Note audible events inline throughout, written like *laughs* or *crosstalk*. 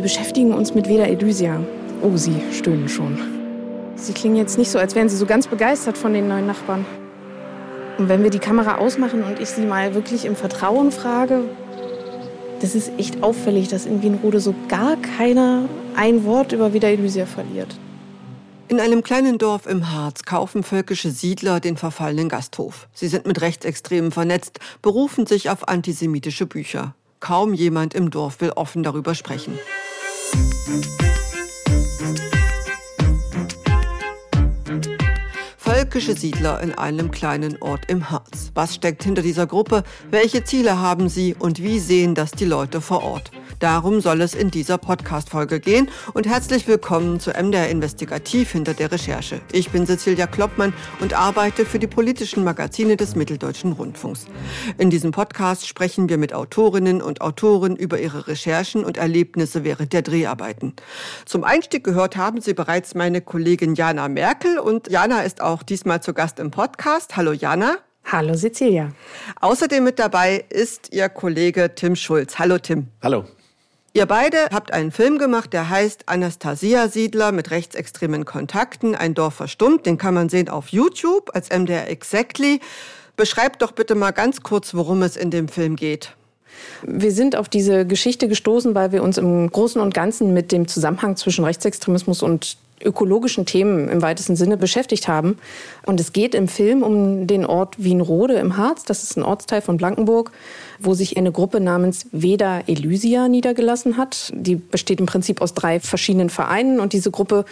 Wir beschäftigen uns mit Veda Elysia. Oh, Sie stöhnen schon. Sie klingen jetzt nicht so, als wären Sie so ganz begeistert von den neuen Nachbarn. Und wenn wir die Kamera ausmachen und ich Sie mal wirklich im Vertrauen frage, das ist echt auffällig, dass in Wienrode so gar keiner ein Wort über Veda Elysia verliert. In einem kleinen Dorf im Harz kaufen völkische Siedler den verfallenen Gasthof. Sie sind mit Rechtsextremen vernetzt, berufen sich auf antisemitische Bücher. Kaum jemand im Dorf will offen darüber sprechen. Völkische Siedler in einem kleinen Ort im Harz. Was steckt hinter dieser Gruppe? Welche Ziele haben sie und wie sehen das die Leute vor Ort? Darum soll es in dieser Podcast-Folge gehen und herzlich willkommen zu MDR Investigativ hinter der Recherche. Ich bin Cecilia Kloppmann und arbeite für die politischen Magazine des Mitteldeutschen Rundfunks. In diesem Podcast sprechen wir mit Autorinnen und Autoren über ihre Recherchen und Erlebnisse während der Dreharbeiten. Zum Einstieg gehört haben Sie bereits meine Kollegin Jana Merkel und Jana ist auch diesmal zu Gast im Podcast. Hallo Jana. Hallo Cecilia. Außerdem mit dabei ist Ihr Kollege Tim Schulz. Hallo Tim. Hallo. Ihr beide habt einen Film gemacht, der heißt Anastasia Siedler mit rechtsextremen Kontakten, ein Dorf verstummt. Den kann man sehen auf YouTube als MDR Exactly. Beschreibt doch bitte mal ganz kurz, worum es in dem Film geht. Wir sind auf diese Geschichte gestoßen, weil wir uns im Großen und Ganzen mit dem Zusammenhang zwischen Rechtsextremismus und ökologischen Themen im weitesten Sinne beschäftigt haben. Und es geht im Film um den Ort Wienrode im Harz. Das ist ein Ortsteil von Blankenburg, wo sich eine Gruppe namens Veda Elysia niedergelassen hat. Die besteht im Prinzip aus drei verschiedenen Vereinen und diese Gruppe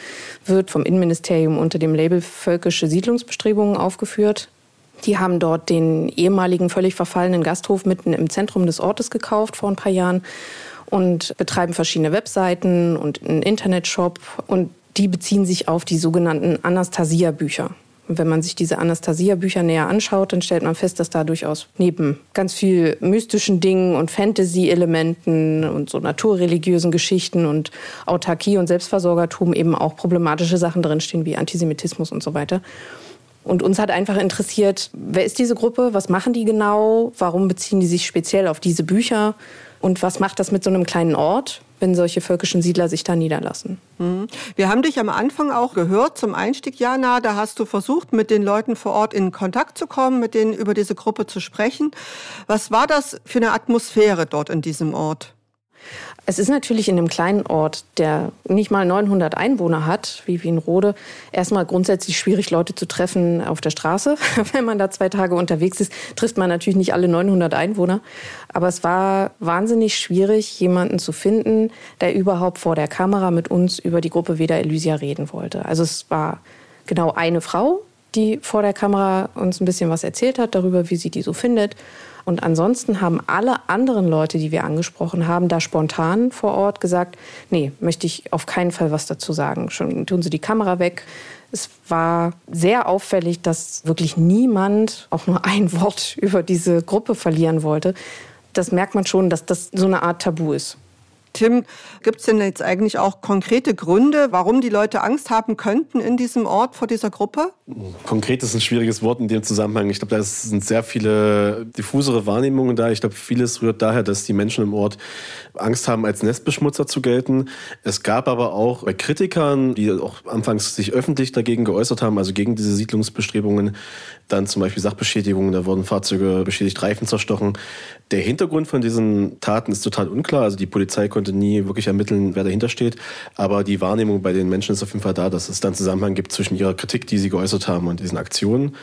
wird vom Innenministerium unter dem Label Völkische Siedlungsbestrebungen aufgeführt. Die haben dort den ehemaligen völlig verfallenen Gasthof mitten im Zentrum des Ortes gekauft vor ein paar Jahren und betreiben verschiedene Webseiten und einen Internetshop und die beziehen sich auf die sogenannten Anastasia-Bücher. Wenn man sich diese Anastasia-Bücher näher anschaut, dann stellt man fest, dass da durchaus neben ganz viel mystischen Dingen und Fantasy-Elementen und so naturreligiösen Geschichten und Autarkie und Selbstversorgertum eben auch problematische Sachen drinstehen wie Antisemitismus und so weiter. Und uns hat einfach interessiert, wer ist diese Gruppe, was machen die genau, warum beziehen die sich speziell auf diese Bücher? Und was macht das mit so einem kleinen Ort, wenn solche völkischen Siedler sich da niederlassen. Mhm. Wir haben dich am Anfang auch gehört zum Einstieg, Jana. Da hast du versucht, mit den Leuten vor Ort in Kontakt zu kommen, mit denen über diese Gruppe zu sprechen. Was war das für eine Atmosphäre dort in diesem Ort? Es ist natürlich in einem kleinen Ort, der nicht mal 900 Einwohner hat, wie Wienrode, erstmal grundsätzlich schwierig, Leute zu treffen auf der Straße. *laughs* Wenn man da zwei Tage unterwegs ist, trifft man natürlich nicht alle 900 Einwohner. Aber es war wahnsinnig schwierig, jemanden zu finden, der überhaupt vor der Kamera mit uns über die Gruppe Veda Elysia reden wollte. Also es war genau eine Frau, die vor der Kamera uns ein bisschen was erzählt hat darüber, wie sie die so findet. Und ansonsten haben alle anderen Leute, die wir angesprochen haben, da spontan vor Ort gesagt, nee, möchte ich auf keinen Fall was dazu sagen. Schon tun Sie die Kamera weg. Es war sehr auffällig, dass wirklich niemand auch nur ein Wort *laughs* über diese Gruppe verlieren wollte. Das merkt man schon, dass das so eine Art Tabu ist. Tim, gibt es denn jetzt eigentlich auch konkrete Gründe, warum die Leute Angst haben könnten in diesem Ort vor dieser Gruppe? Konkret ist ein schwieriges Wort in dem Zusammenhang. Ich glaube, da sind sehr viele diffusere Wahrnehmungen da. Ich glaube, vieles rührt daher, dass die Menschen im Ort Angst haben, als Nestbeschmutzer zu gelten. Es gab aber auch bei Kritikern, die auch anfangs sich öffentlich dagegen geäußert haben, also gegen diese Siedlungsbestrebungen, dann zum Beispiel Sachbeschädigungen, da wurden Fahrzeuge beschädigt, Reifen zerstochen. Der Hintergrund von diesen Taten ist total unklar. Also die Polizei konnte nie wirklich ermitteln, wer dahinter steht. Aber die Wahrnehmung bei den Menschen ist auf jeden Fall da, dass es dann Zusammenhang gibt zwischen ihrer Kritik, die sie geäußert haben, und diesen Aktionen.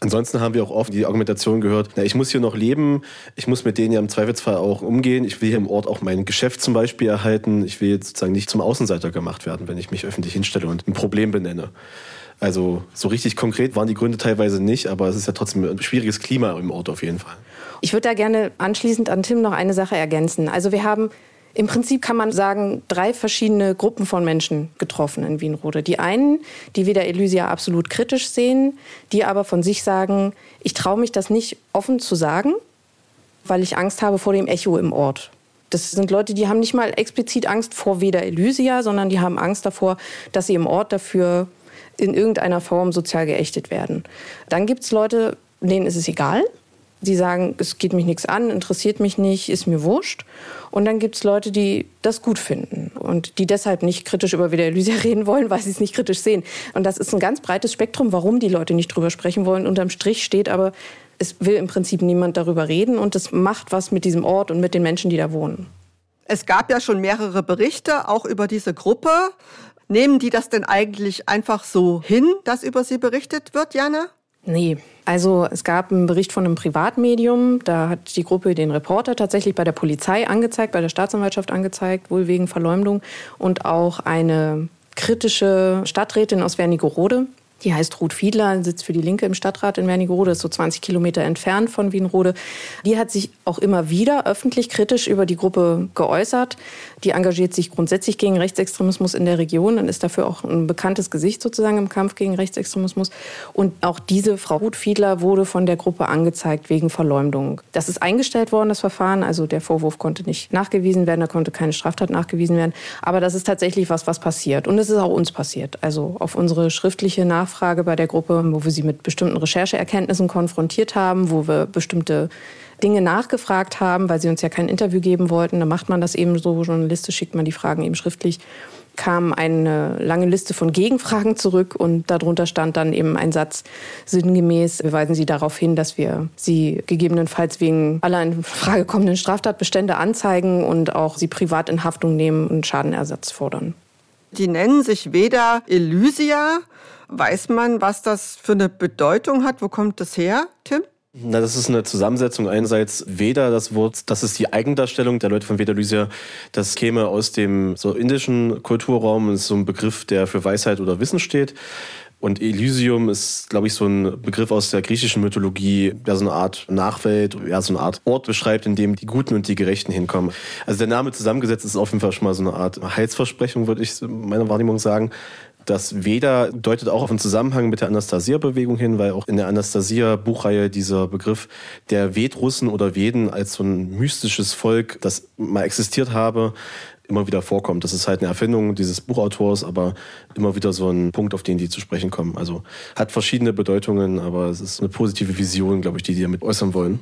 Ansonsten haben wir auch oft die Argumentation gehört, na, ich muss hier noch leben, ich muss mit denen ja im Zweifelsfall auch umgehen, ich will hier im Ort auch mein Geschäft zum Beispiel erhalten, ich will jetzt sozusagen nicht zum Außenseiter gemacht werden, wenn ich mich öffentlich hinstelle und ein Problem benenne. Also so richtig konkret waren die Gründe teilweise nicht, aber es ist ja trotzdem ein schwieriges Klima im Ort auf jeden Fall. Ich würde da gerne anschließend an Tim noch eine Sache ergänzen. Also wir haben im Prinzip kann man sagen, drei verschiedene Gruppen von Menschen getroffen in Wienrode. Die einen, die wieder Elysia absolut kritisch sehen, die aber von sich sagen, ich traue mich das nicht offen zu sagen, weil ich Angst habe vor dem Echo im Ort. Das sind Leute, die haben nicht mal explizit Angst vor Veda Elysia, sondern die haben Angst davor, dass sie im Ort dafür in irgendeiner Form sozial geächtet werden. Dann gibt es Leute, denen ist es egal. Die sagen, es geht mich nichts an, interessiert mich nicht, ist mir wurscht. Und dann gibt es Leute, die das gut finden. und die deshalb nicht kritisch über Veda Elysia *laughs* reden wollen, weil sie es nicht kritisch sehen. Und das ist ein ganz breites Spektrum, warum die Leute nicht drüber sprechen wollen. Unterm Strich steht aber, es will im Prinzip niemand darüber reden und es macht was mit diesem Ort und mit den Menschen, die da wohnen. Es gab ja schon mehrere Berichte auch über diese Gruppe. Nehmen die das denn eigentlich einfach so hin, dass über sie berichtet wird, Jana? Nee, also es gab einen Bericht von einem Privatmedium, da hat die Gruppe den Reporter tatsächlich bei der Polizei angezeigt, bei der Staatsanwaltschaft angezeigt, wohl wegen Verleumdung. Und auch eine kritische Stadträtin aus Wernigerode, die heißt Ruth Fiedler, sitzt für die Linke im Stadtrat in Wernigerode, ist so 20 Kilometer entfernt von Wienrode. Die hat sich auch immer wieder öffentlich kritisch über die Gruppe geäußert. Die engagiert sich grundsätzlich gegen Rechtsextremismus in der Region und ist dafür auch ein bekanntes Gesicht sozusagen im Kampf gegen Rechtsextremismus. Und auch diese Frau Ruth Fiedler wurde von der Gruppe angezeigt wegen Verleumdung. Das ist eingestellt worden, das Verfahren. Also der Vorwurf konnte nicht nachgewiesen werden, da konnte keine Straftat nachgewiesen werden. Aber das ist tatsächlich was, was passiert. Und es ist auch uns passiert. Also auf unsere schriftliche Nachricht Nachfrage bei der Gruppe, wo wir sie mit bestimmten Rechercheerkenntnissen konfrontiert haben, wo wir bestimmte Dinge nachgefragt haben, weil sie uns ja kein Interview geben wollten. Da macht man das eben so, journalistisch schickt man die Fragen eben schriftlich kam eine lange Liste von Gegenfragen zurück und darunter stand dann eben ein Satz sinngemäß, wir weisen Sie darauf hin, dass wir Sie gegebenenfalls wegen aller in Frage kommenden Straftatbestände anzeigen und auch Sie privat in Haftung nehmen und Schadenersatz fordern. Die nennen sich weder Elysia Weiß man, was das für eine Bedeutung hat? Wo kommt das her, Tim? Na, das ist eine Zusammensetzung. Einerseits Veda, das Wort, das ist die Eigendarstellung der Leute von Veda Lysia. Das käme aus dem so indischen Kulturraum, das ist so ein Begriff, der für Weisheit oder Wissen steht. Und Elysium ist, glaube ich, so ein Begriff aus der griechischen Mythologie, der so eine Art Nachwelt, ja, so eine Art Ort beschreibt, in dem die Guten und die Gerechten hinkommen. Also der Name zusammengesetzt ist auf jeden Fall schon mal so eine Art Heilsversprechung, würde ich meiner Wahrnehmung sagen. Das Veda deutet auch auf einen Zusammenhang mit der Anastasia-Bewegung hin, weil auch in der Anastasia-Buchreihe dieser Begriff der Vedrussen oder Veden als so ein mystisches Volk, das mal existiert habe, immer wieder vorkommt. Das ist halt eine Erfindung dieses Buchautors, aber immer wieder so ein Punkt, auf den die zu sprechen kommen. Also hat verschiedene Bedeutungen, aber es ist eine positive Vision, glaube ich, die die damit äußern wollen.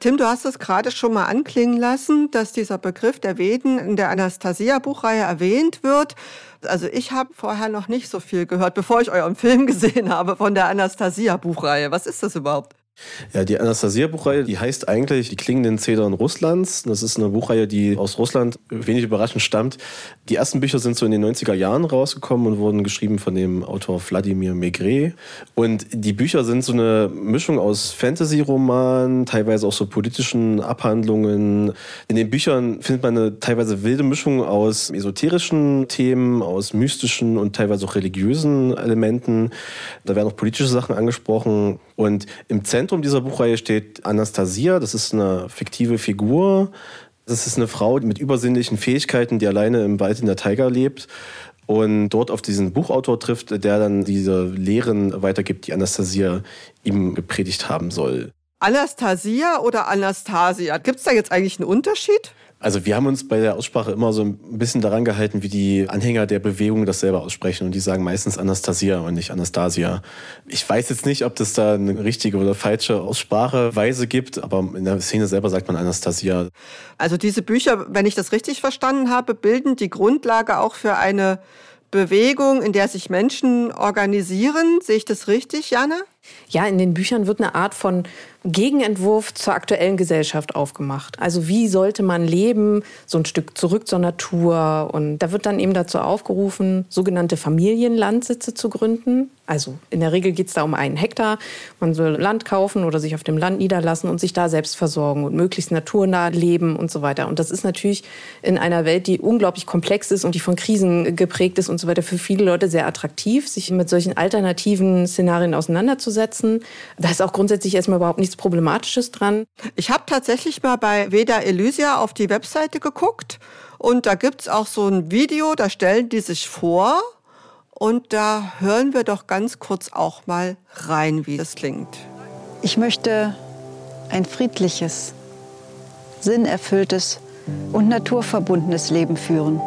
Tim, du hast es gerade schon mal anklingen lassen, dass dieser Begriff der Veden in der Anastasia-Buchreihe erwähnt wird. Also ich habe vorher noch nicht so viel gehört, bevor ich euren Film *laughs* gesehen habe von der Anastasia-Buchreihe. Was ist das überhaupt? Ja, die Anastasia-Buchreihe, die heißt eigentlich Die klingenden Zedern Russlands. Das ist eine Buchreihe, die aus Russland wenig überraschend stammt. Die ersten Bücher sind so in den 90er Jahren rausgekommen und wurden geschrieben von dem Autor Wladimir Maigret. Und die Bücher sind so eine Mischung aus Fantasy-Romanen, teilweise auch so politischen Abhandlungen. In den Büchern findet man eine teilweise wilde Mischung aus esoterischen Themen, aus mystischen und teilweise auch religiösen Elementen. Da werden auch politische Sachen angesprochen. Und im Zentrum dieser Buchreihe steht Anastasia. Das ist eine fiktive Figur. Das ist eine Frau mit übersinnlichen Fähigkeiten, die alleine im Wald in der Taiga lebt und dort auf diesen Buchautor trifft, der dann diese Lehren weitergibt, die Anastasia ihm gepredigt haben soll. Anastasia oder Anastasia? Gibt es da jetzt eigentlich einen Unterschied? Also wir haben uns bei der Aussprache immer so ein bisschen daran gehalten, wie die Anhänger der Bewegung das selber aussprechen. Und die sagen meistens Anastasia und nicht Anastasia. Ich weiß jetzt nicht, ob das da eine richtige oder falsche Ausspracheweise gibt, aber in der Szene selber sagt man Anastasia. Also diese Bücher, wenn ich das richtig verstanden habe, bilden die Grundlage auch für eine Bewegung, in der sich Menschen organisieren. Sehe ich das richtig, Janne? Ja, in den Büchern wird eine Art von Gegenentwurf zur aktuellen Gesellschaft aufgemacht. Also wie sollte man leben, so ein Stück zurück zur Natur. Und da wird dann eben dazu aufgerufen, sogenannte Familienlandsitze zu gründen. Also in der Regel geht es da um einen Hektar. Man soll Land kaufen oder sich auf dem Land niederlassen und sich da selbst versorgen und möglichst naturnah leben und so weiter. Und das ist natürlich in einer Welt, die unglaublich komplex ist und die von Krisen geprägt ist und so weiter, für viele Leute sehr attraktiv, sich mit solchen alternativen Szenarien auseinanderzusetzen. Da ist auch grundsätzlich erstmal überhaupt nichts Problematisches dran. Ich habe tatsächlich mal bei Veda Elysia auf die Webseite geguckt und da gibt es auch so ein Video, da stellen die sich vor und da hören wir doch ganz kurz auch mal rein, wie das klingt. Ich möchte ein friedliches, sinnerfülltes und naturverbundenes Leben führen.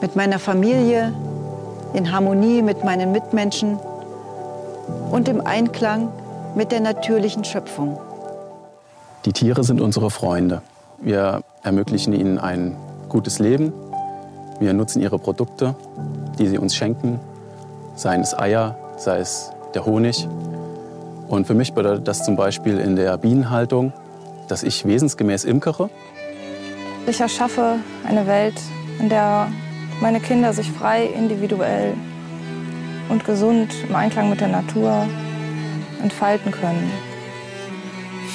Mit meiner Familie, in Harmonie mit meinen Mitmenschen und im Einklang mit der natürlichen Schöpfung. Die Tiere sind unsere Freunde. Wir ermöglichen ihnen ein gutes Leben. Wir nutzen ihre Produkte, die sie uns schenken, seien es Eier, sei es der Honig. Und für mich bedeutet das zum Beispiel in der Bienenhaltung, dass ich wesensgemäß imkere. Ich erschaffe eine Welt, in der meine Kinder sich frei, individuell und gesund im Einklang mit der Natur entfalten können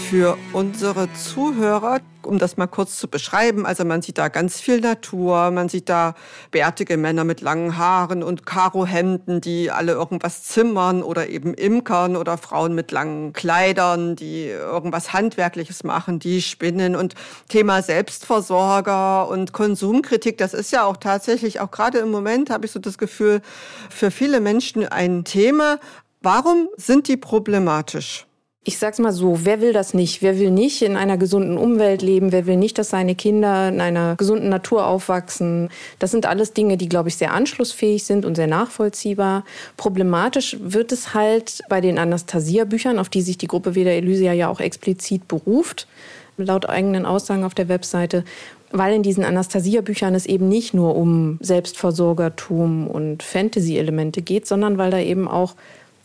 für unsere Zuhörer, um das mal kurz zu beschreiben. Also man sieht da ganz viel Natur, man sieht da bärtige Männer mit langen Haaren und Karohemden, die alle irgendwas zimmern oder eben imkern oder Frauen mit langen Kleidern, die irgendwas Handwerkliches machen, die spinnen und Thema Selbstversorger und Konsumkritik, das ist ja auch tatsächlich, auch gerade im Moment habe ich so das Gefühl, für viele Menschen ein Thema. Warum sind die problematisch? Ich sag's mal so, wer will das nicht? Wer will nicht in einer gesunden Umwelt leben? Wer will nicht, dass seine Kinder in einer gesunden Natur aufwachsen? Das sind alles Dinge, die, glaube ich, sehr anschlussfähig sind und sehr nachvollziehbar. Problematisch wird es halt bei den Anastasia-Büchern, auf die sich die Gruppe Veda Elysia ja auch explizit beruft, laut eigenen Aussagen auf der Webseite, weil in diesen Anastasia-Büchern es eben nicht nur um Selbstversorgertum und Fantasy-Elemente geht, sondern weil da eben auch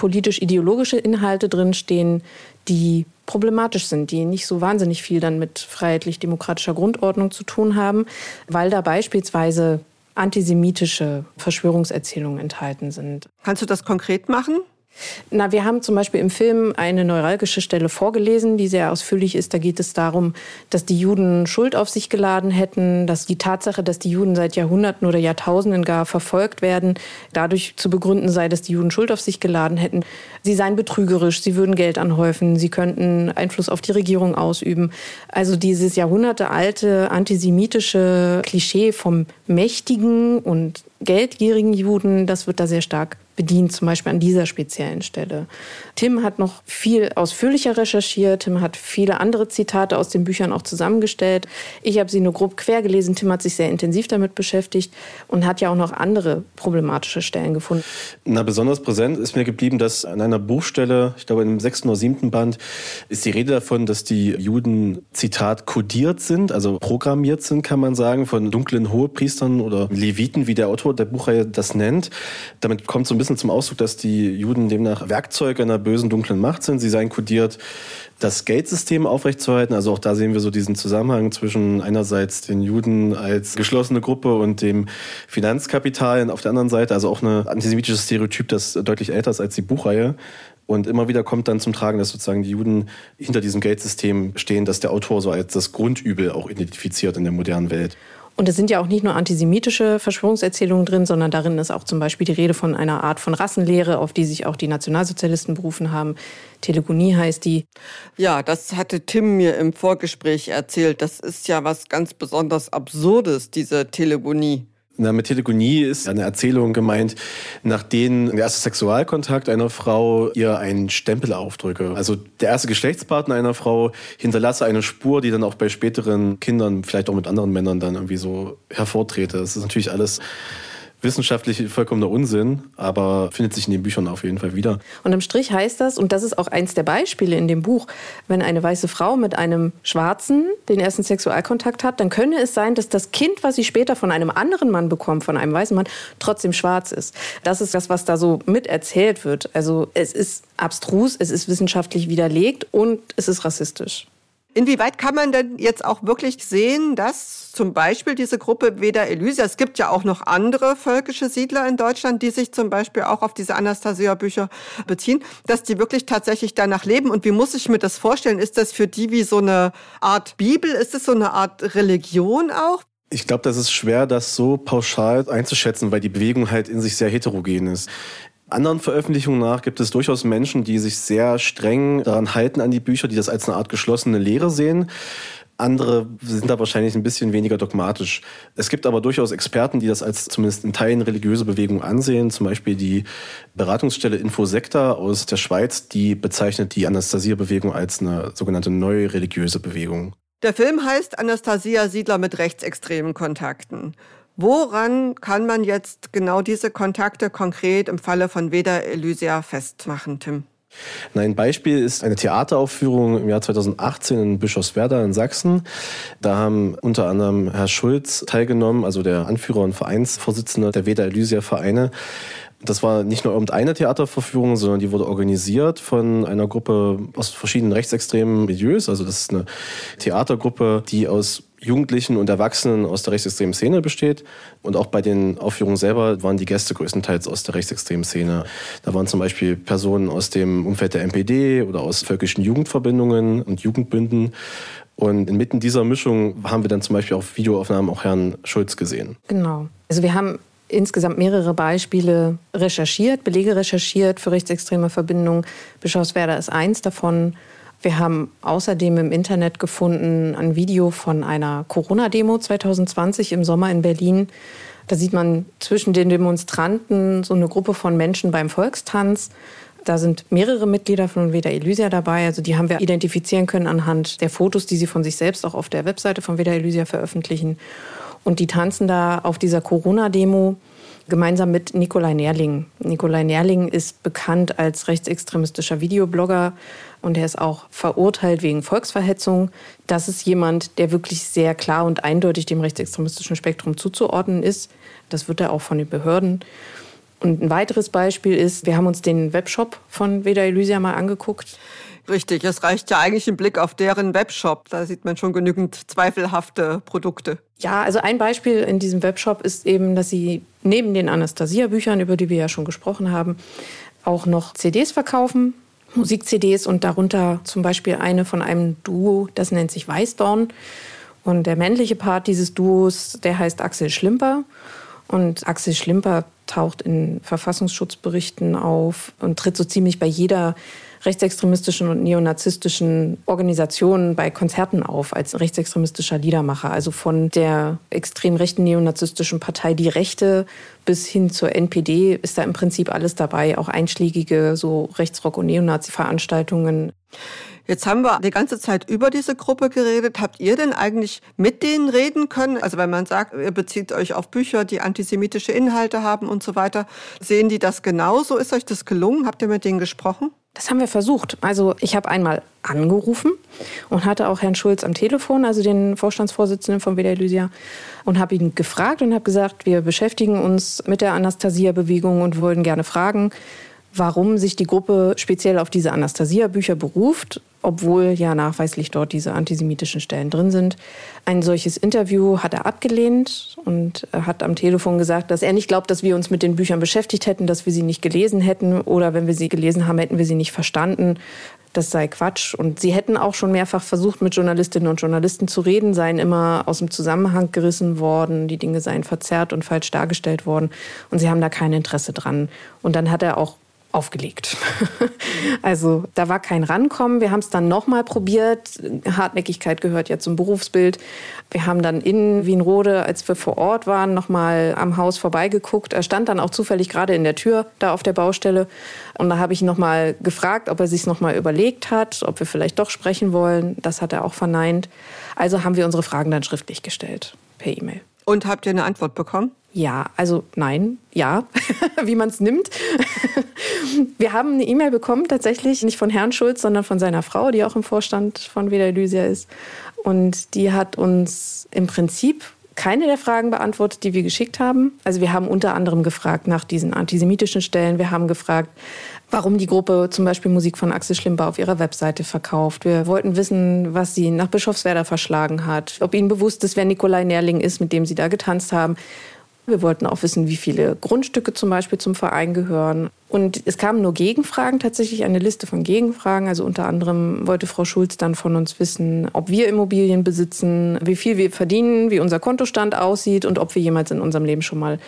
politisch-ideologische Inhalte drinstehen, die problematisch sind, die nicht so wahnsinnig viel dann mit freiheitlich-demokratischer Grundordnung zu tun haben, weil da beispielsweise antisemitische Verschwörungserzählungen enthalten sind. Kannst du das konkret machen? Na, wir haben zum Beispiel im Film eine neuralgische Stelle vorgelesen, die sehr ausführlich ist. Da geht es darum, dass die Juden Schuld auf sich geladen hätten, dass die Tatsache, dass die Juden seit Jahrhunderten oder Jahrtausenden gar verfolgt werden, dadurch zu begründen sei, dass die Juden Schuld auf sich geladen hätten. Sie seien betrügerisch, sie würden Geld anhäufen, sie könnten Einfluss auf die Regierung ausüben. Also dieses jahrhundertealte antisemitische Klischee vom mächtigen und geldgierigen Juden, das wird da sehr stark bedient, zum Beispiel an dieser speziellen Stelle. Tim hat noch viel ausführlicher recherchiert. Tim hat viele andere Zitate aus den Büchern auch zusammengestellt. Ich habe sie nur grob quer gelesen. Tim hat sich sehr intensiv damit beschäftigt und hat ja auch noch andere problematische Stellen gefunden. Na, besonders präsent ist mir geblieben, dass an einer Buchstelle, ich glaube im sechsten oder siebten Band, ist die Rede davon, dass die Juden, Zitat, kodiert sind, also programmiert sind, kann man sagen, von dunklen Hohepriestern oder Leviten, wie der Autor der Buchreihe das nennt. Damit kommt so ein bisschen zum Ausdruck, dass die Juden demnach Werkzeuge einer bösen, dunklen Macht sind. Sie seien kodiert, das Geldsystem aufrechtzuerhalten. Also auch da sehen wir so diesen Zusammenhang zwischen einerseits den Juden als geschlossene Gruppe und dem Finanzkapital auf der anderen Seite. Also auch ein antisemitisches Stereotyp, das deutlich älter ist als die Buchreihe. Und immer wieder kommt dann zum Tragen, dass sozusagen die Juden hinter diesem Geldsystem stehen, das der Autor so als das Grundübel auch identifiziert in der modernen Welt. Und es sind ja auch nicht nur antisemitische Verschwörungserzählungen drin, sondern darin ist auch zum Beispiel die Rede von einer Art von Rassenlehre, auf die sich auch die Nationalsozialisten berufen haben. Telegonie heißt die. Ja, das hatte Tim mir im Vorgespräch erzählt. Das ist ja was ganz besonders Absurdes, diese Telegonie. Na, mit Telegonie ist eine Erzählung gemeint, nach denen der erste Sexualkontakt einer Frau ihr einen Stempel aufdrücke. Also der erste Geschlechtspartner einer Frau hinterlasse eine Spur, die dann auch bei späteren Kindern, vielleicht auch mit anderen Männern dann irgendwie so hervortrete. Das ist natürlich alles wissenschaftlich vollkommener Unsinn, aber findet sich in den Büchern auf jeden Fall wieder. Und im Strich heißt das, und das ist auch eins der Beispiele in dem Buch, wenn eine weiße Frau mit einem Schwarzen den ersten Sexualkontakt hat, dann könne es sein, dass das Kind, was sie später von einem anderen Mann bekommt, von einem weißen Mann, trotzdem schwarz ist. Das ist das, was da so mit erzählt wird. Also es ist abstrus, es ist wissenschaftlich widerlegt und es ist rassistisch. Inwieweit kann man denn jetzt auch wirklich sehen, dass zum Beispiel diese Gruppe Veda Elysia, es gibt ja auch noch andere völkische Siedler in Deutschland, die sich zum Beispiel auch auf diese Anastasia-Bücher beziehen, dass die wirklich tatsächlich danach leben? Und wie muss ich mir das vorstellen? Ist das für die wie so eine Art Bibel? Ist es so eine Art Religion auch? Ich glaube, das ist schwer, das so pauschal einzuschätzen, weil die Bewegung halt in sich sehr heterogen ist. Anderen Veröffentlichungen nach gibt es durchaus Menschen, die sich sehr streng daran halten an die Bücher, die das als eine Art geschlossene Lehre sehen. Andere sind da wahrscheinlich ein bisschen weniger dogmatisch. Es gibt aber durchaus Experten, die das als zumindest in Teilen religiöse Bewegung ansehen. Zum Beispiel die Beratungsstelle Infosecta aus der Schweiz, die bezeichnet die Anastasia-Bewegung als eine sogenannte neue religiöse Bewegung. Der Film heißt Anastasia Siedler mit rechtsextremen Kontakten. Woran kann man jetzt genau diese Kontakte konkret im Falle von Veda Elysia festmachen, Tim? Ein Beispiel ist eine Theateraufführung im Jahr 2018 in Bischofswerda in Sachsen. Da haben unter anderem Herr Schulz teilgenommen, also der Anführer und Vereinsvorsitzende der Veda Elysia Vereine. Das war nicht nur irgendeine Theaterverführung, sondern die wurde organisiert von einer Gruppe aus verschiedenen rechtsextremen Milieus. Also das ist eine Theatergruppe, die aus Jugendlichen und Erwachsenen aus der rechtsextremen Szene besteht. Und auch bei den Aufführungen selber waren die Gäste größtenteils aus der rechtsextremen Szene. Da waren zum Beispiel Personen aus dem Umfeld der NPD oder aus völkischen Jugendverbindungen und Jugendbünden. Und inmitten dieser Mischung haben wir dann zum Beispiel auf Videoaufnahmen auch Herrn Schulz gesehen. Genau. Also wir haben insgesamt mehrere Beispiele recherchiert, Belege recherchiert für rechtsextreme Verbindungen. Bischofswerda ist eins davon. Wir haben außerdem im Internet gefunden ein Video von einer Corona-Demo 2020 im Sommer in Berlin. Da sieht man zwischen den Demonstranten so eine Gruppe von Menschen beim Volkstanz. Da sind mehrere Mitglieder von Veda Elysia dabei. Also die haben wir identifizieren können anhand der Fotos, die sie von sich selbst auch auf der Webseite von Veda Elysia veröffentlichen. Und die tanzen da auf dieser Corona-Demo gemeinsam mit Nikolai Nerling. Nikolai Nerling ist bekannt als rechtsextremistischer Videoblogger und er ist auch verurteilt wegen Volksverhetzung. Das ist jemand, der wirklich sehr klar und eindeutig dem rechtsextremistischen Spektrum zuzuordnen ist. Das wird er auch von den Behörden. Und ein weiteres Beispiel ist, wir haben uns den Webshop von Veda Elysia mal angeguckt. Richtig, es reicht ja eigentlich ein Blick auf deren Webshop. Da sieht man schon genügend zweifelhafte Produkte. Ja, also ein Beispiel in diesem Webshop ist eben, dass sie neben den Anastasia-Büchern, über die wir ja schon gesprochen haben, auch noch CDs verkaufen, Musik-CDs und darunter zum Beispiel eine von einem Duo, das nennt sich Weißdorn. Und der männliche Part dieses Duos, der heißt Axel Schlimper. Und Axel Schlimper taucht in Verfassungsschutzberichten auf und tritt so ziemlich bei jeder rechtsextremistischen und neonazistischen Organisationen bei Konzerten auf als rechtsextremistischer Liedermacher. Also von der extrem rechten neonazistischen Partei Die Rechte bis hin zur NPD ist da im Prinzip alles dabei, auch einschlägige so Rechtsrock- und Neonazi-Veranstaltungen. Jetzt haben wir die ganze Zeit über diese Gruppe geredet. Habt ihr denn eigentlich mit denen reden können? Also wenn man sagt, ihr bezieht euch auf Bücher, die antisemitische Inhalte haben und so weiter, sehen die das genauso? Ist euch das gelungen? Habt ihr mit denen gesprochen? Das haben wir versucht. Also ich habe einmal angerufen und hatte auch Herrn Schulz am Telefon, also den Vorstandsvorsitzenden von WDR und habe ihn gefragt und habe gesagt, wir beschäftigen uns mit der Anastasia-Bewegung und wollen gerne fragen, warum sich die Gruppe speziell auf diese Anastasia-Bücher beruft, obwohl ja nachweislich dort diese antisemitischen Stellen drin sind. Ein solches Interview hat er abgelehnt und hat am Telefon gesagt, dass er nicht glaubt, dass wir uns mit den Büchern beschäftigt hätten, dass wir sie nicht gelesen hätten oder wenn wir sie gelesen haben, hätten wir sie nicht verstanden. Das sei Quatsch. Und sie hätten auch schon mehrfach versucht, mit Journalistinnen und Journalisten zu reden, seien immer aus dem Zusammenhang gerissen worden, die Dinge seien verzerrt und falsch dargestellt worden. Und sie haben da kein Interesse dran. Und dann hat er auch aufgelegt. *laughs* also da war kein Rankommen. Wir haben es dann nochmal probiert. Hartnäckigkeit gehört ja zum Berufsbild. Wir haben dann in Wienrode, als wir vor Ort waren, nochmal am Haus vorbeigeguckt. Er stand dann auch zufällig gerade in der Tür da auf der Baustelle. Und da habe ich ihn nochmal gefragt, ob er sich nochmal überlegt hat, ob wir vielleicht doch sprechen wollen. Das hat er auch verneint. Also haben wir unsere Fragen dann schriftlich gestellt per E-Mail. Und habt ihr eine Antwort bekommen? Ja, also nein, ja, *laughs* wie man es nimmt. *laughs* Wir haben eine E-Mail bekommen, tatsächlich nicht von Herrn Schulz, sondern von seiner Frau, die auch im Vorstand von Veda Elysia ist. Und die hat uns im Prinzip keine der Fragen beantwortet, die wir geschickt haben. Also wir haben unter anderem gefragt nach diesen antisemitischen Stellen. Wir haben gefragt, warum die Gruppe zum Beispiel Musik von Axel Schlimper auf ihrer Webseite verkauft. Wir wollten wissen, was sie nach Bischofswerda verschlagen hat, ob ihnen bewusst ist, wer Nikolai Nerling ist, mit dem sie da getanzt haben. Wir wollten auch wissen, wie viele Grundstücke zum Beispiel zum Verein gehören. Und es kamen nur Gegenfragen, tatsächlich eine Liste von Gegenfragen. Also unter anderem wollte Frau Schulz dann von uns wissen, ob wir Immobilien besitzen, wie viel wir verdienen, wie unser Kontostand aussieht und ob wir jemals in unserem Leben schon mal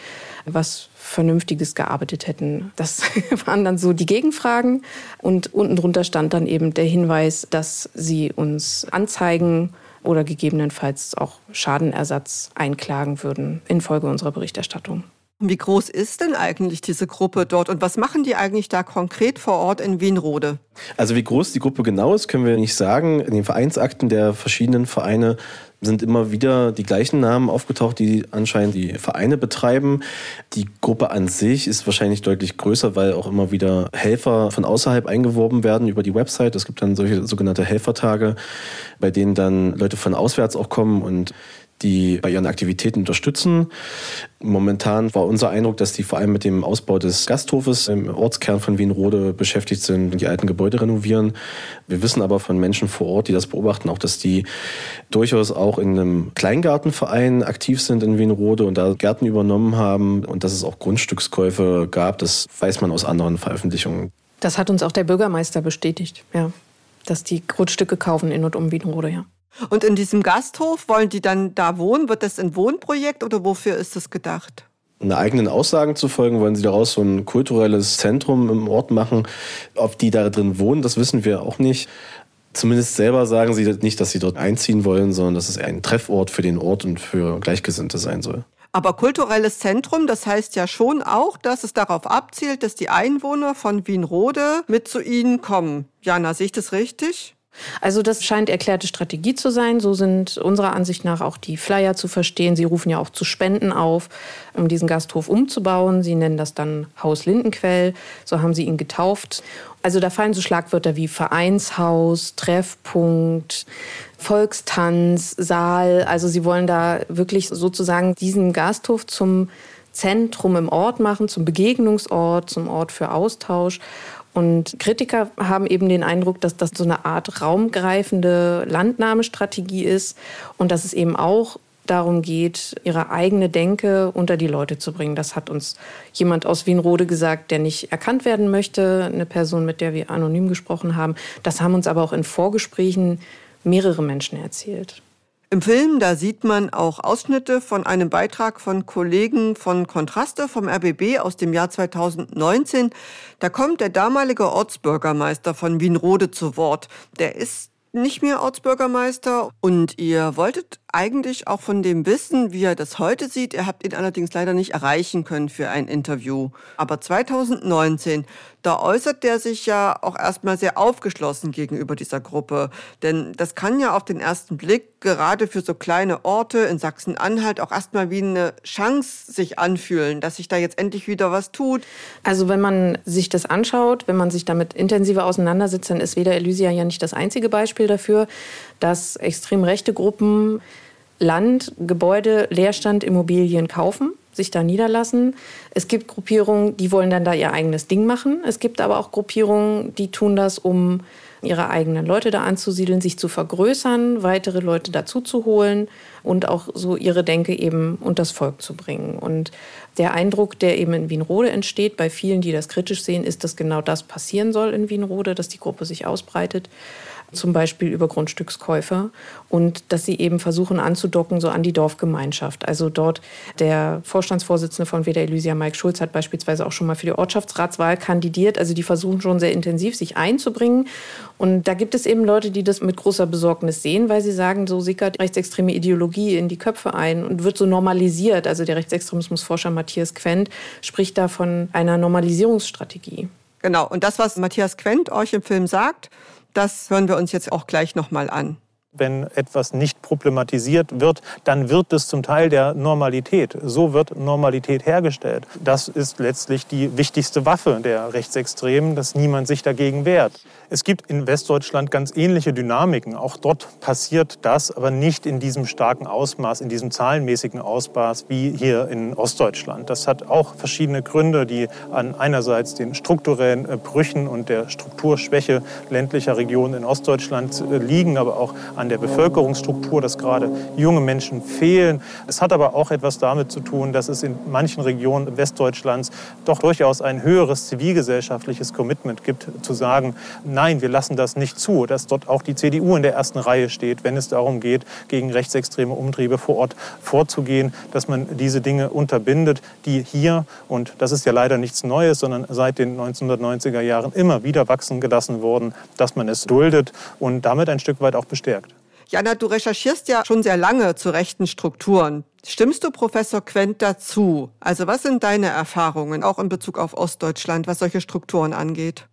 was Vernünftiges gearbeitet hätten. Das *laughs* waren dann so die Gegenfragen. Und unten drunter stand dann eben der Hinweis, dass sie uns anzeigen oder gegebenenfalls auch Schadenersatz einklagen würden infolge unserer Berichterstattung. Wie groß ist denn eigentlich diese Gruppe dort und was machen die eigentlich da konkret vor Ort in Wienrode? Also wie groß die Gruppe genau ist, können wir nicht sagen. In den Vereinsakten der verschiedenen Vereine sind immer wieder die gleichen Namen aufgetaucht, die anscheinend die Vereine betreiben. Die Gruppe an sich ist wahrscheinlich deutlich größer, weil auch immer wieder Helfer von außerhalb eingeworben werden über die Website. Es gibt dann solche sogenannte Helfertage, bei denen dann Leute von auswärts auch kommen und die bei ihren Aktivitäten unterstützen. Momentan war unser Eindruck, dass die vor allem mit dem Ausbau des Gasthofes im Ortskern von Wienrode beschäftigt sind und die alten Gebäude renovieren. Wir wissen aber von Menschen vor Ort, die das beobachten, auch, dass die durchaus auch in einem Kleingartenverein aktiv sind in Wienrode und da Gärten übernommen haben und dass es auch Grundstückskäufe gab. Das weiß man aus anderen Veröffentlichungen. Das hat uns auch der Bürgermeister bestätigt, ja. Dass die Grundstücke kaufen in und um Wienrode, ja. Und in diesem Gasthof wollen die dann da wohnen? Wird das ein Wohnprojekt oder wofür ist das gedacht? Eine eigenen Aussagen zu folgen, wollen sie daraus so ein kulturelles Zentrum im Ort machen. Ob die da drin wohnen, das wissen wir auch nicht. Zumindest selber sagen sie nicht, dass sie dort einziehen wollen, sondern dass es ein Treffort für den Ort und für Gleichgesinnte sein soll. Aber kulturelles Zentrum, das heißt ja schon auch, dass es darauf abzielt, dass die Einwohner von Wienrode mit zu ihnen kommen. Jana, sehe ich das richtig? Also das scheint erklärte Strategie zu sein. So sind unserer Ansicht nach auch die Flyer zu verstehen. Sie rufen ja auch zu Spenden auf, um diesen Gasthof umzubauen. Sie nennen das dann Haus Lindenquell. So haben sie ihn getauft. Also da fallen so Schlagwörter wie Vereinshaus, Treffpunkt, Volkstanz, Saal. Also sie wollen da wirklich sozusagen diesen Gasthof zum Zentrum im Ort machen, zum Begegnungsort, zum Ort für Austausch. Und Kritiker haben eben den Eindruck, dass das so eine Art raumgreifende Landnahmestrategie ist und dass es eben auch darum geht, ihre eigene Denke unter die Leute zu bringen. Das hat uns jemand aus Wienrode gesagt, der nicht erkannt werden möchte, eine Person, mit der wir anonym gesprochen haben. Das haben uns aber auch in Vorgesprächen mehrere Menschen erzählt. Im Film, da sieht man auch Ausschnitte von einem Beitrag von Kollegen von Kontraste vom RBB aus dem Jahr 2019. Da kommt der damalige Ortsbürgermeister von Wienrode zu Wort. Der ist nicht mehr Ortsbürgermeister und ihr wolltet eigentlich auch von dem wissen, wie er das heute sieht. Ihr habt ihn allerdings leider nicht erreichen können für ein Interview. Aber 2019, da äußert er sich ja auch erstmal sehr aufgeschlossen gegenüber dieser Gruppe. Denn das kann ja auf den ersten Blick gerade für so kleine Orte in Sachsen-Anhalt auch erstmal wie eine Chance sich anfühlen, dass sich da jetzt endlich wieder was tut. Also wenn man sich das anschaut, wenn man sich damit intensiver auseinandersetzt, dann ist Weder Elysia ja nicht das einzige Beispiel dafür, dass extrem rechte Gruppen Land, Gebäude, Leerstand, Immobilien kaufen, sich da niederlassen. Es gibt Gruppierungen, die wollen dann da ihr eigenes Ding machen. Es gibt aber auch Gruppierungen, die tun das, um ihre eigenen Leute da anzusiedeln, sich zu vergrößern, weitere Leute dazu zu holen und auch so ihre Denke eben unters Volk zu bringen. Und der Eindruck, der eben in Wienrode entsteht, bei vielen, die das kritisch sehen, ist, dass genau das passieren soll in Wienrode, dass die Gruppe sich ausbreitet zum Beispiel über Grundstückskäufer und dass sie eben versuchen anzudocken so an die Dorfgemeinschaft. Also dort der Vorstandsvorsitzende von WDR Elysia, Mike Schulz, hat beispielsweise auch schon mal für die Ortschaftsratswahl kandidiert. Also die versuchen schon sehr intensiv, sich einzubringen. Und da gibt es eben Leute, die das mit großer Besorgnis sehen, weil sie sagen, so sickert rechtsextreme Ideologie in die Köpfe ein und wird so normalisiert. Also der Rechtsextremismusforscher Matthias Quent spricht da von einer Normalisierungsstrategie. Genau. Und das, was Matthias Quent euch im Film sagt, das hören wir uns jetzt auch gleich nochmal an wenn etwas nicht problematisiert wird, dann wird es zum Teil der Normalität. So wird Normalität hergestellt. Das ist letztlich die wichtigste Waffe der Rechtsextremen, dass niemand sich dagegen wehrt. Es gibt in Westdeutschland ganz ähnliche Dynamiken. Auch dort passiert das, aber nicht in diesem starken Ausmaß, in diesem zahlenmäßigen Ausmaß wie hier in Ostdeutschland. Das hat auch verschiedene Gründe, die an einerseits den strukturellen äh, Brüchen und der Strukturschwäche ländlicher Regionen in Ostdeutschland äh, liegen, aber auch an der Bevölkerungsstruktur, dass gerade junge Menschen fehlen. Es hat aber auch etwas damit zu tun, dass es in manchen Regionen Westdeutschlands doch durchaus ein höheres zivilgesellschaftliches Commitment gibt, zu sagen, nein, wir lassen das nicht zu, dass dort auch die CDU in der ersten Reihe steht, wenn es darum geht, gegen rechtsextreme Umtriebe vor Ort vorzugehen, dass man diese Dinge unterbindet, die hier, und das ist ja leider nichts Neues, sondern seit den 1990er Jahren immer wieder wachsen gelassen wurden, dass man es duldet und damit ein Stück weit auch bestärkt. Jana, du recherchierst ja schon sehr lange zu rechten Strukturen. Stimmst du Professor Quent dazu? Also was sind deine Erfahrungen, auch in Bezug auf Ostdeutschland, was solche Strukturen angeht?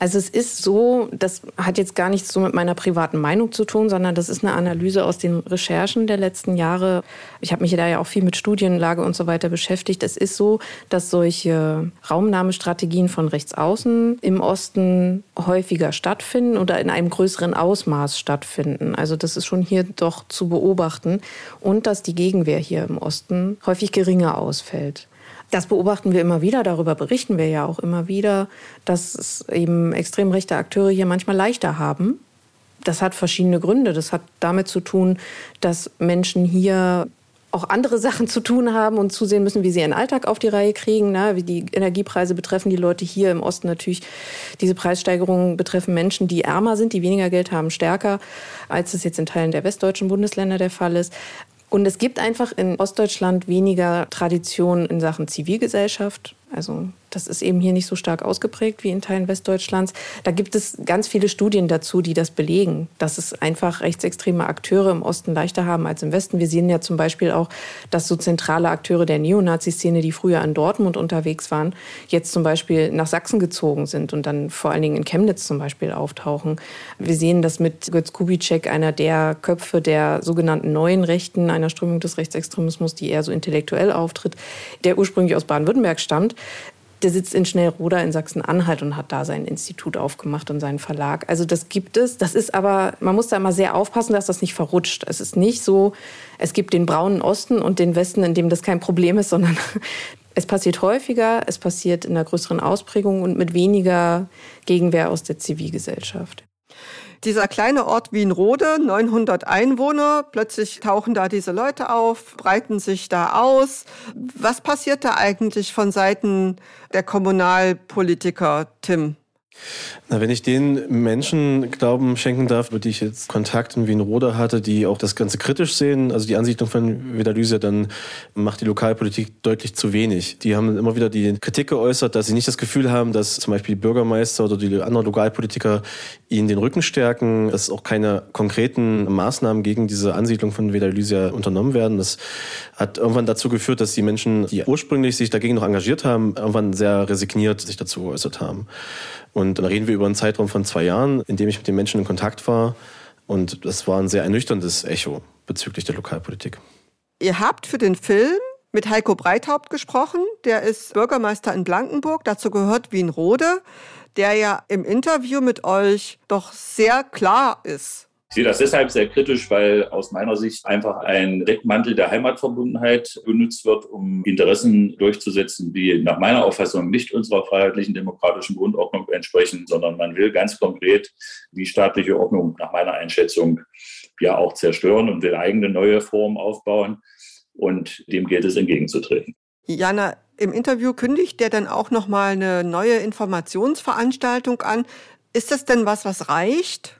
Also es ist so, das hat jetzt gar nichts so mit meiner privaten Meinung zu tun, sondern das ist eine Analyse aus den Recherchen der letzten Jahre. Ich habe mich da ja auch viel mit Studienlage und so weiter beschäftigt. Es ist so, dass solche Raumnahmestrategien von rechts außen im Osten häufiger stattfinden oder in einem größeren Ausmaß stattfinden. Also das ist schon hier doch zu beobachten und dass die Gegenwehr hier im Osten häufig geringer ausfällt. Das beobachten wir immer wieder, darüber berichten wir ja auch immer wieder, dass es eben extrem rechte Akteure hier manchmal leichter haben. Das hat verschiedene Gründe. Das hat damit zu tun, dass Menschen hier auch andere *laughs* Sachen zu tun haben und zusehen müssen, wie sie ihren Alltag auf die Reihe kriegen. Ne? Wie die Energiepreise betreffen die Leute hier im Osten natürlich. Diese Preissteigerungen betreffen Menschen, die ärmer sind, die weniger Geld haben, stärker, als es jetzt in Teilen der westdeutschen Bundesländer der Fall ist. Und es gibt einfach in Ostdeutschland weniger Tradition in Sachen Zivilgesellschaft. Also das ist eben hier nicht so stark ausgeprägt wie in Teilen Westdeutschlands. Da gibt es ganz viele Studien dazu, die das belegen, dass es einfach rechtsextreme Akteure im Osten leichter haben als im Westen. Wir sehen ja zum Beispiel auch, dass so zentrale Akteure der Neonazi-Szene, die früher in Dortmund unterwegs waren, jetzt zum Beispiel nach Sachsen gezogen sind und dann vor allen Dingen in Chemnitz zum Beispiel auftauchen. Wir sehen das mit Götz Kubitschek, einer der Köpfe der sogenannten neuen Rechten, einer Strömung des Rechtsextremismus, die eher so intellektuell auftritt, der ursprünglich aus Baden-Württemberg stammt der sitzt in Schnellroda in Sachsen-Anhalt und hat da sein Institut aufgemacht und seinen Verlag. Also das gibt es. Das ist aber, man muss da immer sehr aufpassen, dass das nicht verrutscht. Es ist nicht so, es gibt den braunen Osten und den Westen, in dem das kein Problem ist, *laughs* sondern es passiert häufiger, es passiert in einer größeren Ausprägung und mit weniger Gegenwehr aus der Zivilgesellschaft. Dieser kleine Ort Wienrode, 900 Einwohner, plötzlich tauchen da diese Leute auf, breiten sich da aus. Was passiert da eigentlich von Seiten der Kommunalpolitiker, Tim? Na, wenn ich den Menschen Glauben schenken darf, mit die ich jetzt Kontakt in Wien-Rode hatte, die auch das Ganze kritisch sehen, also die Ansiedlung von Vedalysia, dann macht die Lokalpolitik deutlich zu wenig. Die haben immer wieder die Kritik geäußert, dass sie nicht das Gefühl haben, dass zum Beispiel die Bürgermeister oder die anderen Lokalpolitiker ihnen den Rücken stärken, dass auch keine konkreten Maßnahmen gegen diese Ansiedlung von Vedalysia unternommen werden. Das hat irgendwann dazu geführt, dass die Menschen, die ursprünglich sich dagegen noch engagiert haben, irgendwann sehr resigniert sich dazu geäußert haben. Und dann reden wir über einen Zeitraum von zwei Jahren, in dem ich mit den Menschen in Kontakt war. Und das war ein sehr ernüchterndes Echo bezüglich der Lokalpolitik. Ihr habt für den Film mit Heiko Breithaupt gesprochen. Der ist Bürgermeister in Blankenburg. Dazu gehört Wien Rode, der ja im Interview mit euch doch sehr klar ist ich sehe das deshalb sehr kritisch, weil aus meiner Sicht einfach ein Deckmantel der Heimatverbundenheit benutzt wird, um Interessen durchzusetzen, die nach meiner Auffassung nicht unserer freiheitlichen demokratischen Grundordnung entsprechen, sondern man will ganz konkret die staatliche Ordnung nach meiner Einschätzung ja auch zerstören und will eigene neue Formen aufbauen. Und dem gilt es entgegenzutreten. Jana, im Interview kündigt der dann auch noch mal eine neue Informationsveranstaltung an. Ist das denn was, was reicht?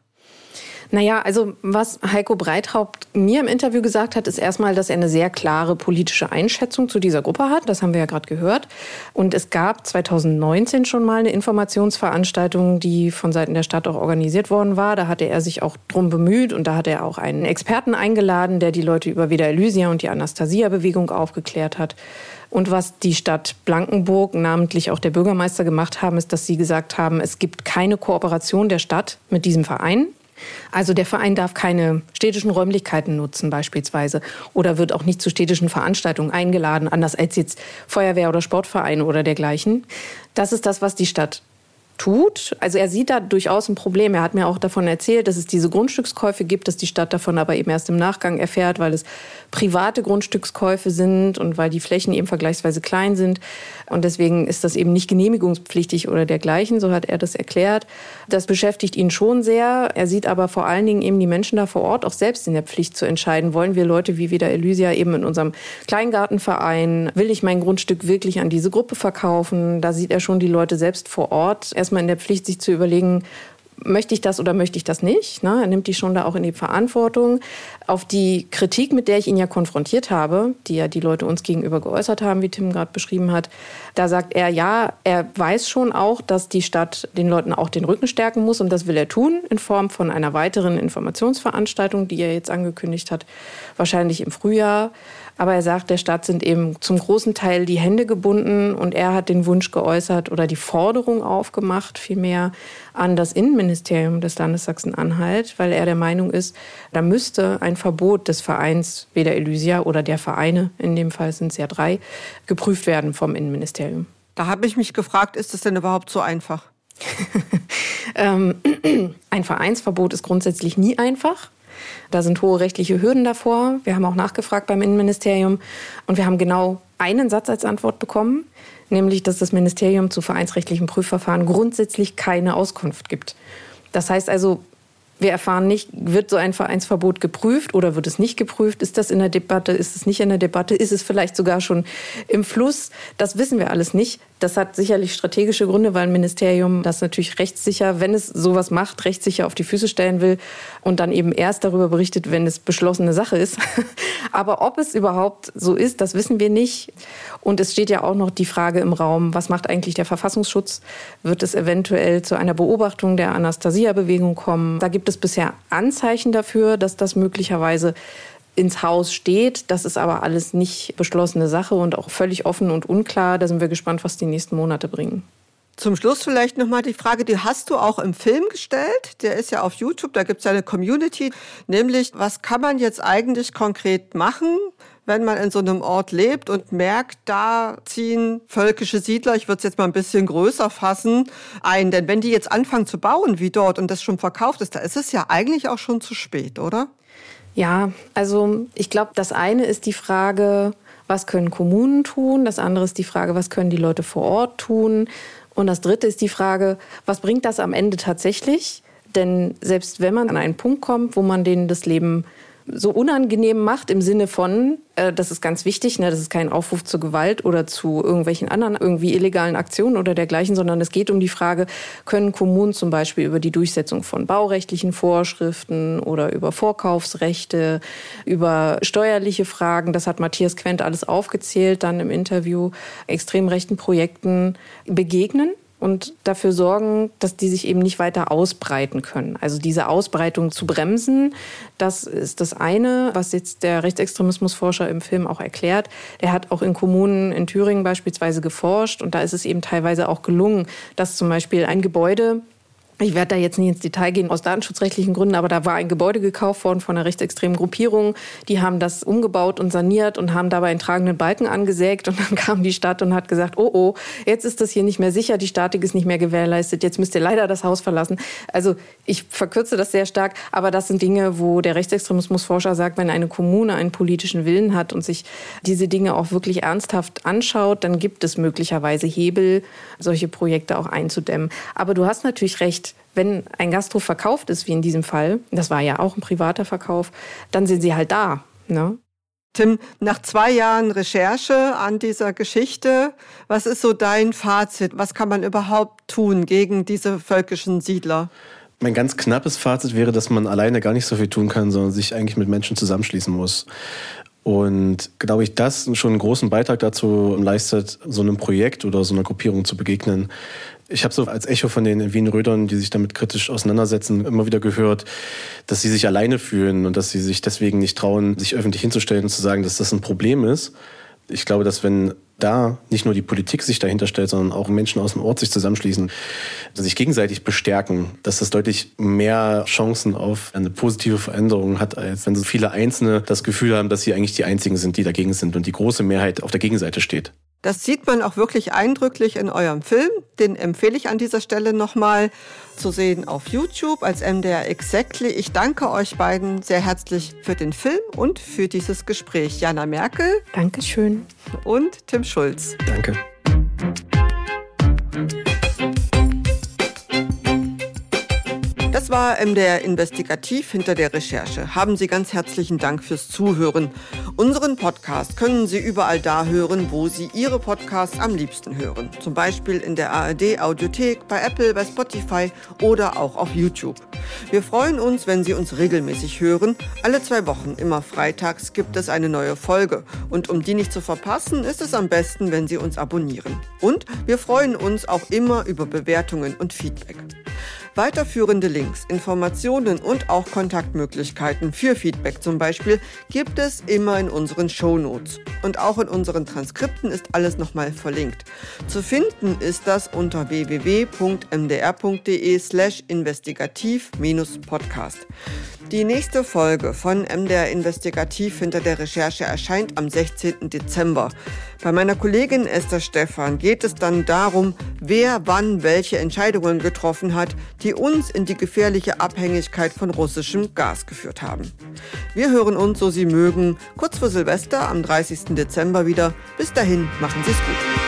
Naja, also was Heiko Breithaupt mir im Interview gesagt hat, ist erstmal, dass er eine sehr klare politische Einschätzung zu dieser Gruppe hat. Das haben wir ja gerade gehört. Und es gab 2019 schon mal eine Informationsveranstaltung, die von Seiten der Stadt auch organisiert worden war. Da hatte er sich auch drum bemüht und da hat er auch einen Experten eingeladen, der die Leute über Vida Elysia und die Anastasia-Bewegung aufgeklärt hat. Und was die Stadt Blankenburg, namentlich auch der Bürgermeister gemacht haben, ist, dass sie gesagt haben, es gibt keine Kooperation der Stadt mit diesem Verein. Also der Verein darf keine städtischen Räumlichkeiten nutzen beispielsweise oder wird auch nicht zu städtischen Veranstaltungen eingeladen, anders als jetzt Feuerwehr oder Sportvereine oder dergleichen. Das ist das, was die Stadt tut. Also er sieht da durchaus ein Problem. Er hat mir auch davon erzählt, dass es diese Grundstückskäufe gibt, dass die Stadt davon aber eben erst im Nachgang erfährt, weil es private Grundstückskäufe sind und weil die Flächen eben vergleichsweise klein sind. Und deswegen ist das eben nicht genehmigungspflichtig oder dergleichen, so hat er das erklärt. Das beschäftigt ihn schon sehr. Er sieht aber vor allen Dingen eben die Menschen da vor Ort auch selbst in der Pflicht zu entscheiden. Wollen wir Leute wie wieder Elysia eben in unserem Kleingartenverein? Will ich mein Grundstück wirklich an diese Gruppe verkaufen? Da sieht er schon die Leute selbst vor Ort. Er erstmal in der Pflicht, sich zu überlegen, möchte ich das oder möchte ich das nicht? Ne? Er nimmt die schon da auch in die Verantwortung. Auf die Kritik, mit der ich ihn ja konfrontiert habe, die ja die Leute uns gegenüber geäußert haben, wie Tim gerade beschrieben hat, da sagt er, ja, er weiß schon auch, dass die Stadt den Leuten auch den Rücken stärken muss und das will er tun in Form von einer weiteren Informationsveranstaltung, die er jetzt angekündigt hat, wahrscheinlich im Frühjahr. Aber er sagt, der Stadt sind eben zum großen Teil die Hände gebunden und er hat den Wunsch geäußert oder die Forderung aufgemacht, vielmehr an das Innenministerium des Landes Sachsen-Anhalt, weil er der Meinung ist, da müsste ein Verbot des Vereins, weder Elysia oder der Vereine, in dem Fall sind es ja drei, geprüft werden vom Innenministerium. Da habe ich mich gefragt, ist das denn überhaupt so einfach? *laughs* Ähm, *clears throat* ein Vereinsverbot ist grundsätzlich nie einfach. Da sind hohe rechtliche Hürden davor. Wir haben auch nachgefragt beim Innenministerium und wir haben genau einen Satz als Antwort bekommen, nämlich dass das Ministerium zu vereinsrechtlichen Prüfverfahren grundsätzlich keine Auskunft gibt. Das heißt also, wir erfahren nicht, wird so ein Vereinsverbot geprüft oder wird es nicht geprüft? Ist das in der Debatte? Ist es nicht in der Debatte? Ist es vielleicht sogar schon im Fluss? Das wissen wir alles nicht. Das hat sicherlich strategische Gründe, weil ein Ministerium das natürlich rechtssicher, wenn es sowas macht, rechtssicher auf die Füße stellen will und dann eben erst darüber berichtet, wenn es beschlossene Sache ist. *laughs* Aber ob es überhaupt so ist, das wissen wir nicht. Und es steht ja auch noch die Frage im Raum, was macht eigentlich der Verfassungsschutz? Wird es eventuell zu einer Beobachtung der Anastasia-Bewegung kommen? Da gibt es bisher Anzeichen dafür, dass das möglicherweise ins Haus steht. Das ist aber alles nicht beschlossene Sache und auch völlig offen und unklar. Da sind wir gespannt, was die nächsten Monate bringen. Zum Schluss vielleicht nochmal die Frage, die hast du auch im Film gestellt. Der ist ja auf YouTube, da gibt es ja eine Community. Nämlich, was kann man jetzt eigentlich konkret machen, wenn man in so einem Ort lebt und merkt, da ziehen völkische Siedler, ich würde es jetzt mal ein bisschen größer fassen, ein. Denn wenn die jetzt anfangen zu bauen wie dort und das schon verkauft ist, da ist es ja eigentlich auch schon zu spät, oder? Ja, also ich glaube, das eine ist die Frage, was können Kommunen tun? Das andere ist die Frage, was können die Leute vor Ort tun? Und das dritte ist die Frage, was bringt das am Ende tatsächlich? Denn selbst wenn man an einen Punkt kommt, wo man denen das Leben so unangenehm macht im Sinne von, äh, das ist ganz wichtig, ne, das ist kein Aufruf zur Gewalt oder zu irgendwelchen anderen irgendwie illegalen Aktionen oder dergleichen, sondern es geht um die Frage, können Kommunen zum Beispiel über die Durchsetzung von baurechtlichen Vorschriften oder über Vorkaufsrechte, über steuerliche Fragen, das hat Matthias Quent alles aufgezählt, dann im Interview, extrem rechten Projekten begegnen und dafür sorgen, dass die sich eben nicht weiter ausbreiten können. Also diese Ausbreitung zu bremsen, das ist das eine, was jetzt der Rechtsextremismusforscher im Film auch erklärt. Der hat auch in Kommunen in Thüringen beispielsweise geforscht und da ist es eben teilweise auch gelungen, dass zum Beispiel ein Gebäude ich werde da jetzt nicht ins Detail gehen aus datenschutzrechtlichen Gründen, aber da war ein Gebäude gekauft worden von einer rechtsextremen Gruppierung. Die haben das umgebaut und saniert und haben dabei einen tragenden Balken angesägt. Und dann *laughs* kam die Stadt und hat gesagt, oh oh, jetzt ist das hier nicht mehr sicher, die Statik ist nicht mehr gewährleistet, jetzt müsst ihr leider das Haus verlassen. Also ich verkürze das sehr stark, aber das sind Dinge, wo der Rechtsextremismusforscher sagt, wenn eine Kommune einen politischen Willen hat und sich diese Dinge auch wirklich ernsthaft anschaut, dann gibt es möglicherweise Hebel, solche Projekte auch einzudämmen. Aber du hast natürlich recht, wenn ein Gasthof verkauft ist, wie in diesem Fall, das war ja auch ein privater Verkauf, dann sind sie halt da. Ne? Tim, nach zwei Jahren Recherche an dieser Geschichte, was ist so dein Fazit? Was kann man überhaupt tun gegen diese völkischen Siedler? Mein ganz knappes Fazit wäre, dass man alleine gar nicht so viel tun kann, sondern sich eigentlich mit Menschen zusammenschließen muss. Und glaube ich, das schon einen großen Beitrag dazu leistet, so einem Projekt oder so einer Gruppierung zu begegnen, ich habe so als Echo von den Wien-Rödern, die sich damit kritisch auseinandersetzen, immer wieder gehört, dass sie sich alleine fühlen und dass sie sich deswegen nicht trauen, sich öffentlich hinzustellen und zu sagen, dass das ein Problem ist. Ich glaube, dass wenn da nicht nur die Politik sich dahinter stellt, sondern auch Menschen aus dem Ort sich zusammenschließen, sich gegenseitig bestärken, dass das deutlich mehr Chancen auf eine positive Veränderung hat, als wenn so viele Einzelne das Gefühl haben, dass sie eigentlich die Einzigen sind, die dagegen sind und die große Mehrheit auf der Gegenseite steht. Das sieht man auch wirklich eindrücklich in eurem Film. Den empfehle ich an dieser Stelle nochmal zu sehen auf YouTube als MDR Exactly. Ich danke euch beiden sehr herzlich für den Film und für dieses Gespräch. Jana Merkel. Dankeschön. Und Tim Schulz. Danke. Das war MDR Investigativ hinter der Recherche. Haben Sie ganz herzlichen Dank fürs Zuhören. Unseren Podcast können Sie überall da hören, wo Sie Ihre Podcasts am liebsten hören. Zum Beispiel in der ARD Audiothek, bei Apple, bei Spotify oder auch auf YouTube. Wir freuen uns, wenn Sie uns regelmäßig hören. Alle zwei Wochen, immer freitags, gibt es eine neue Folge. Und um die nicht zu verpassen, ist es am besten, wenn Sie uns abonnieren. Und wir freuen uns auch immer über Bewertungen und Feedback. Weiterführende Links, Informationen und auch Kontaktmöglichkeiten für Feedback zum Beispiel gibt es immer in unseren Shownotes. Und auch in unseren Transkripten ist alles nochmal verlinkt. Zu finden ist das unter www.mdr.de slash investigativ-podcast. Die nächste Folge von MDR Investigativ hinter der Recherche erscheint am 16. Dezember. Bei meiner Kollegin Esther Stephan geht es dann darum, wer wann welche Entscheidungen getroffen hat, die uns in die gefährliche Abhängigkeit von russischem Gas geführt haben. Wir hören uns, so Sie mögen, kurz vor Silvester am 30. Dezember wieder. Bis dahin, machen Sie es gut.